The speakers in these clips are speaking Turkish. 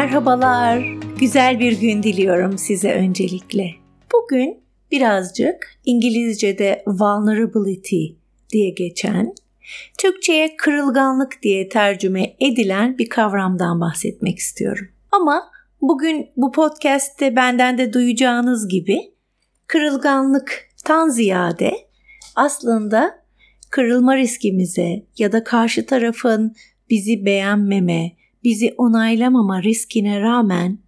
Merhabalar. Güzel bir gün diliyorum size öncelikle. Bugün birazcık İngilizce'de vulnerability diye geçen, Türkçe'ye kırılganlık diye tercüme edilen bir kavramdan bahsetmek istiyorum. Ama bugün bu podcast'te benden de duyacağınız gibi kırılganlıktan ziyade aslında kırılma riskimize ya da karşı tarafın bizi beğenmeme, bizi onaylamama riskine rağmen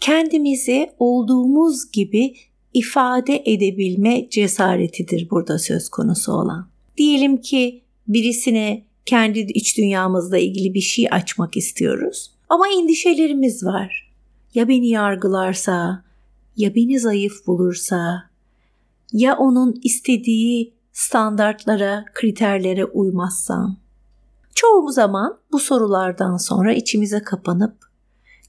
kendimizi olduğumuz gibi ifade edebilme cesaretidir burada söz konusu olan. Diyelim ki birisine kendi iç dünyamızla ilgili bir şey açmak istiyoruz ama endişelerimiz var. Ya beni yargılarsa, ya beni zayıf bulursa, ya onun istediği standartlara, kriterlere uymazsam. Çoğu zaman bu sorulardan sonra içimize kapanıp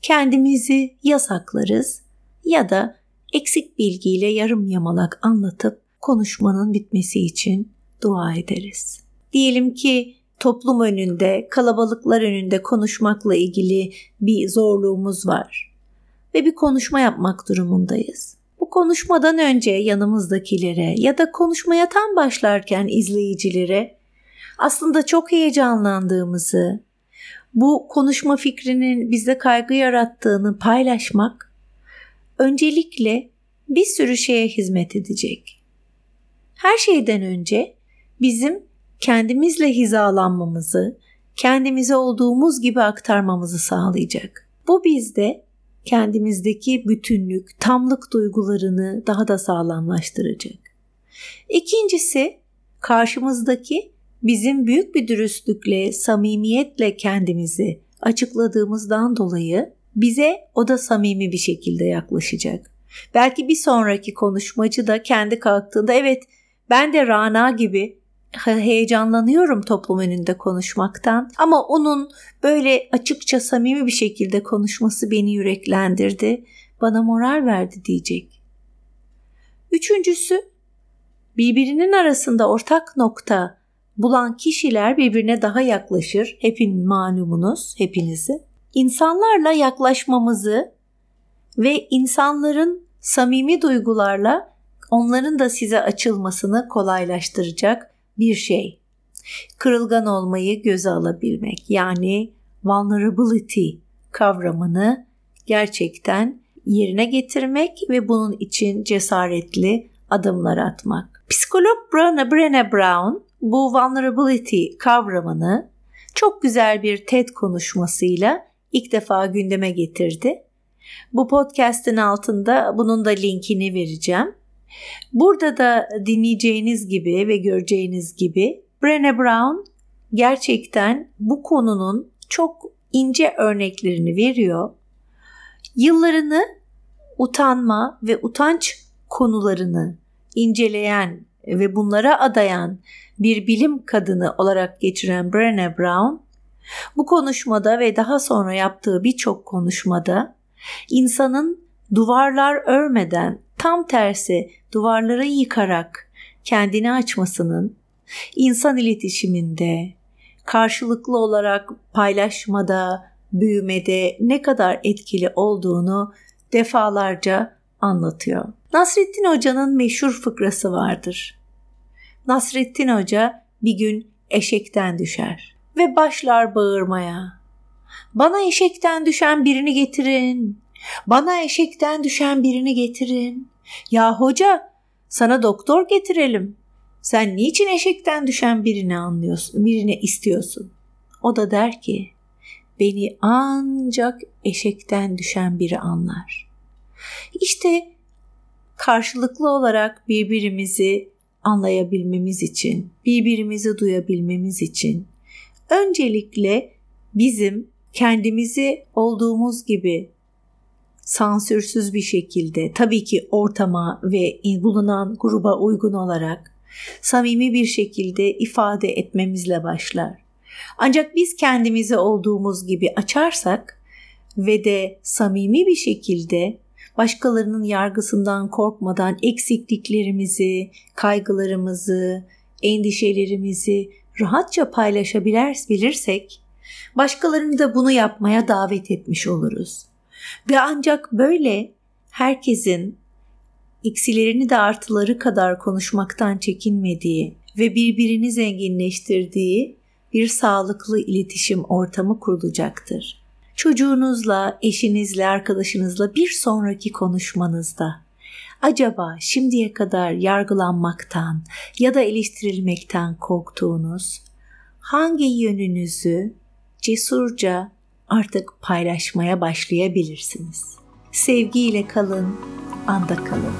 kendimizi yasaklarız ya da eksik bilgiyle yarım yamalak anlatıp konuşmanın bitmesi için dua ederiz. Diyelim ki toplum önünde, kalabalıklar önünde konuşmakla ilgili bir zorluğumuz var ve bir konuşma yapmak durumundayız. Bu konuşmadan önce yanımızdakilere ya da konuşmaya tam başlarken izleyicilere aslında çok heyecanlandığımızı, bu konuşma fikrinin bizde kaygı yarattığını paylaşmak öncelikle bir sürü şeye hizmet edecek. Her şeyden önce bizim kendimizle hizalanmamızı, kendimize olduğumuz gibi aktarmamızı sağlayacak. Bu bizde kendimizdeki bütünlük, tamlık duygularını daha da sağlamlaştıracak. İkincisi, karşımızdaki bizim büyük bir dürüstlükle, samimiyetle kendimizi açıkladığımızdan dolayı bize o da samimi bir şekilde yaklaşacak. Belki bir sonraki konuşmacı da kendi kalktığında evet ben de Rana gibi heyecanlanıyorum toplum önünde konuşmaktan ama onun böyle açıkça samimi bir şekilde konuşması beni yüreklendirdi, bana moral verdi diyecek. Üçüncüsü birbirinin arasında ortak nokta bulan kişiler birbirine daha yaklaşır. Hepin malumunuz, hepinizi. İnsanlarla yaklaşmamızı ve insanların samimi duygularla onların da size açılmasını kolaylaştıracak bir şey. Kırılgan olmayı göze alabilmek yani vulnerability kavramını gerçekten yerine getirmek ve bunun için cesaretli adımlar atmak. Psikolog Brené Brown bu vulnerability kavramını çok güzel bir TED konuşmasıyla ilk defa gündeme getirdi. Bu podcast'in altında bunun da linkini vereceğim. Burada da dinleyeceğiniz gibi ve göreceğiniz gibi Brené Brown gerçekten bu konunun çok ince örneklerini veriyor. Yıllarını utanma ve utanç konularını inceleyen ve bunlara adayan bir bilim kadını olarak geçiren Brené Brown, bu konuşmada ve daha sonra yaptığı birçok konuşmada insanın duvarlar örmeden tam tersi duvarları yıkarak kendini açmasının insan iletişiminde, karşılıklı olarak paylaşmada, büyümede ne kadar etkili olduğunu defalarca anlatıyor. Nasrettin Hoca'nın meşhur fıkrası vardır. Nasrettin Hoca bir gün eşekten düşer ve başlar bağırmaya. Bana eşekten düşen birini getirin. Bana eşekten düşen birini getirin. Ya hoca sana doktor getirelim. Sen niçin eşekten düşen birini anlıyorsun, birini istiyorsun? O da der ki, beni ancak eşekten düşen biri anlar. İşte karşılıklı olarak birbirimizi anlayabilmemiz için, birbirimizi duyabilmemiz için öncelikle bizim kendimizi olduğumuz gibi sansürsüz bir şekilde tabii ki ortama ve bulunan gruba uygun olarak samimi bir şekilde ifade etmemizle başlar. Ancak biz kendimizi olduğumuz gibi açarsak ve de samimi bir şekilde başkalarının yargısından korkmadan eksikliklerimizi, kaygılarımızı, endişelerimizi rahatça paylaşabilirsek Başkalarını da bunu yapmaya davet etmiş oluruz. Ve ancak böyle herkesin eksilerini de artıları kadar konuşmaktan çekinmediği ve birbirini zenginleştirdiği bir sağlıklı iletişim ortamı kurulacaktır. Çocuğunuzla, eşinizle, arkadaşınızla bir sonraki konuşmanızda acaba şimdiye kadar yargılanmaktan ya da eleştirilmekten korktuğunuz hangi yönünüzü cesurca artık paylaşmaya başlayabilirsiniz. Sevgiyle kalın, anda kalın.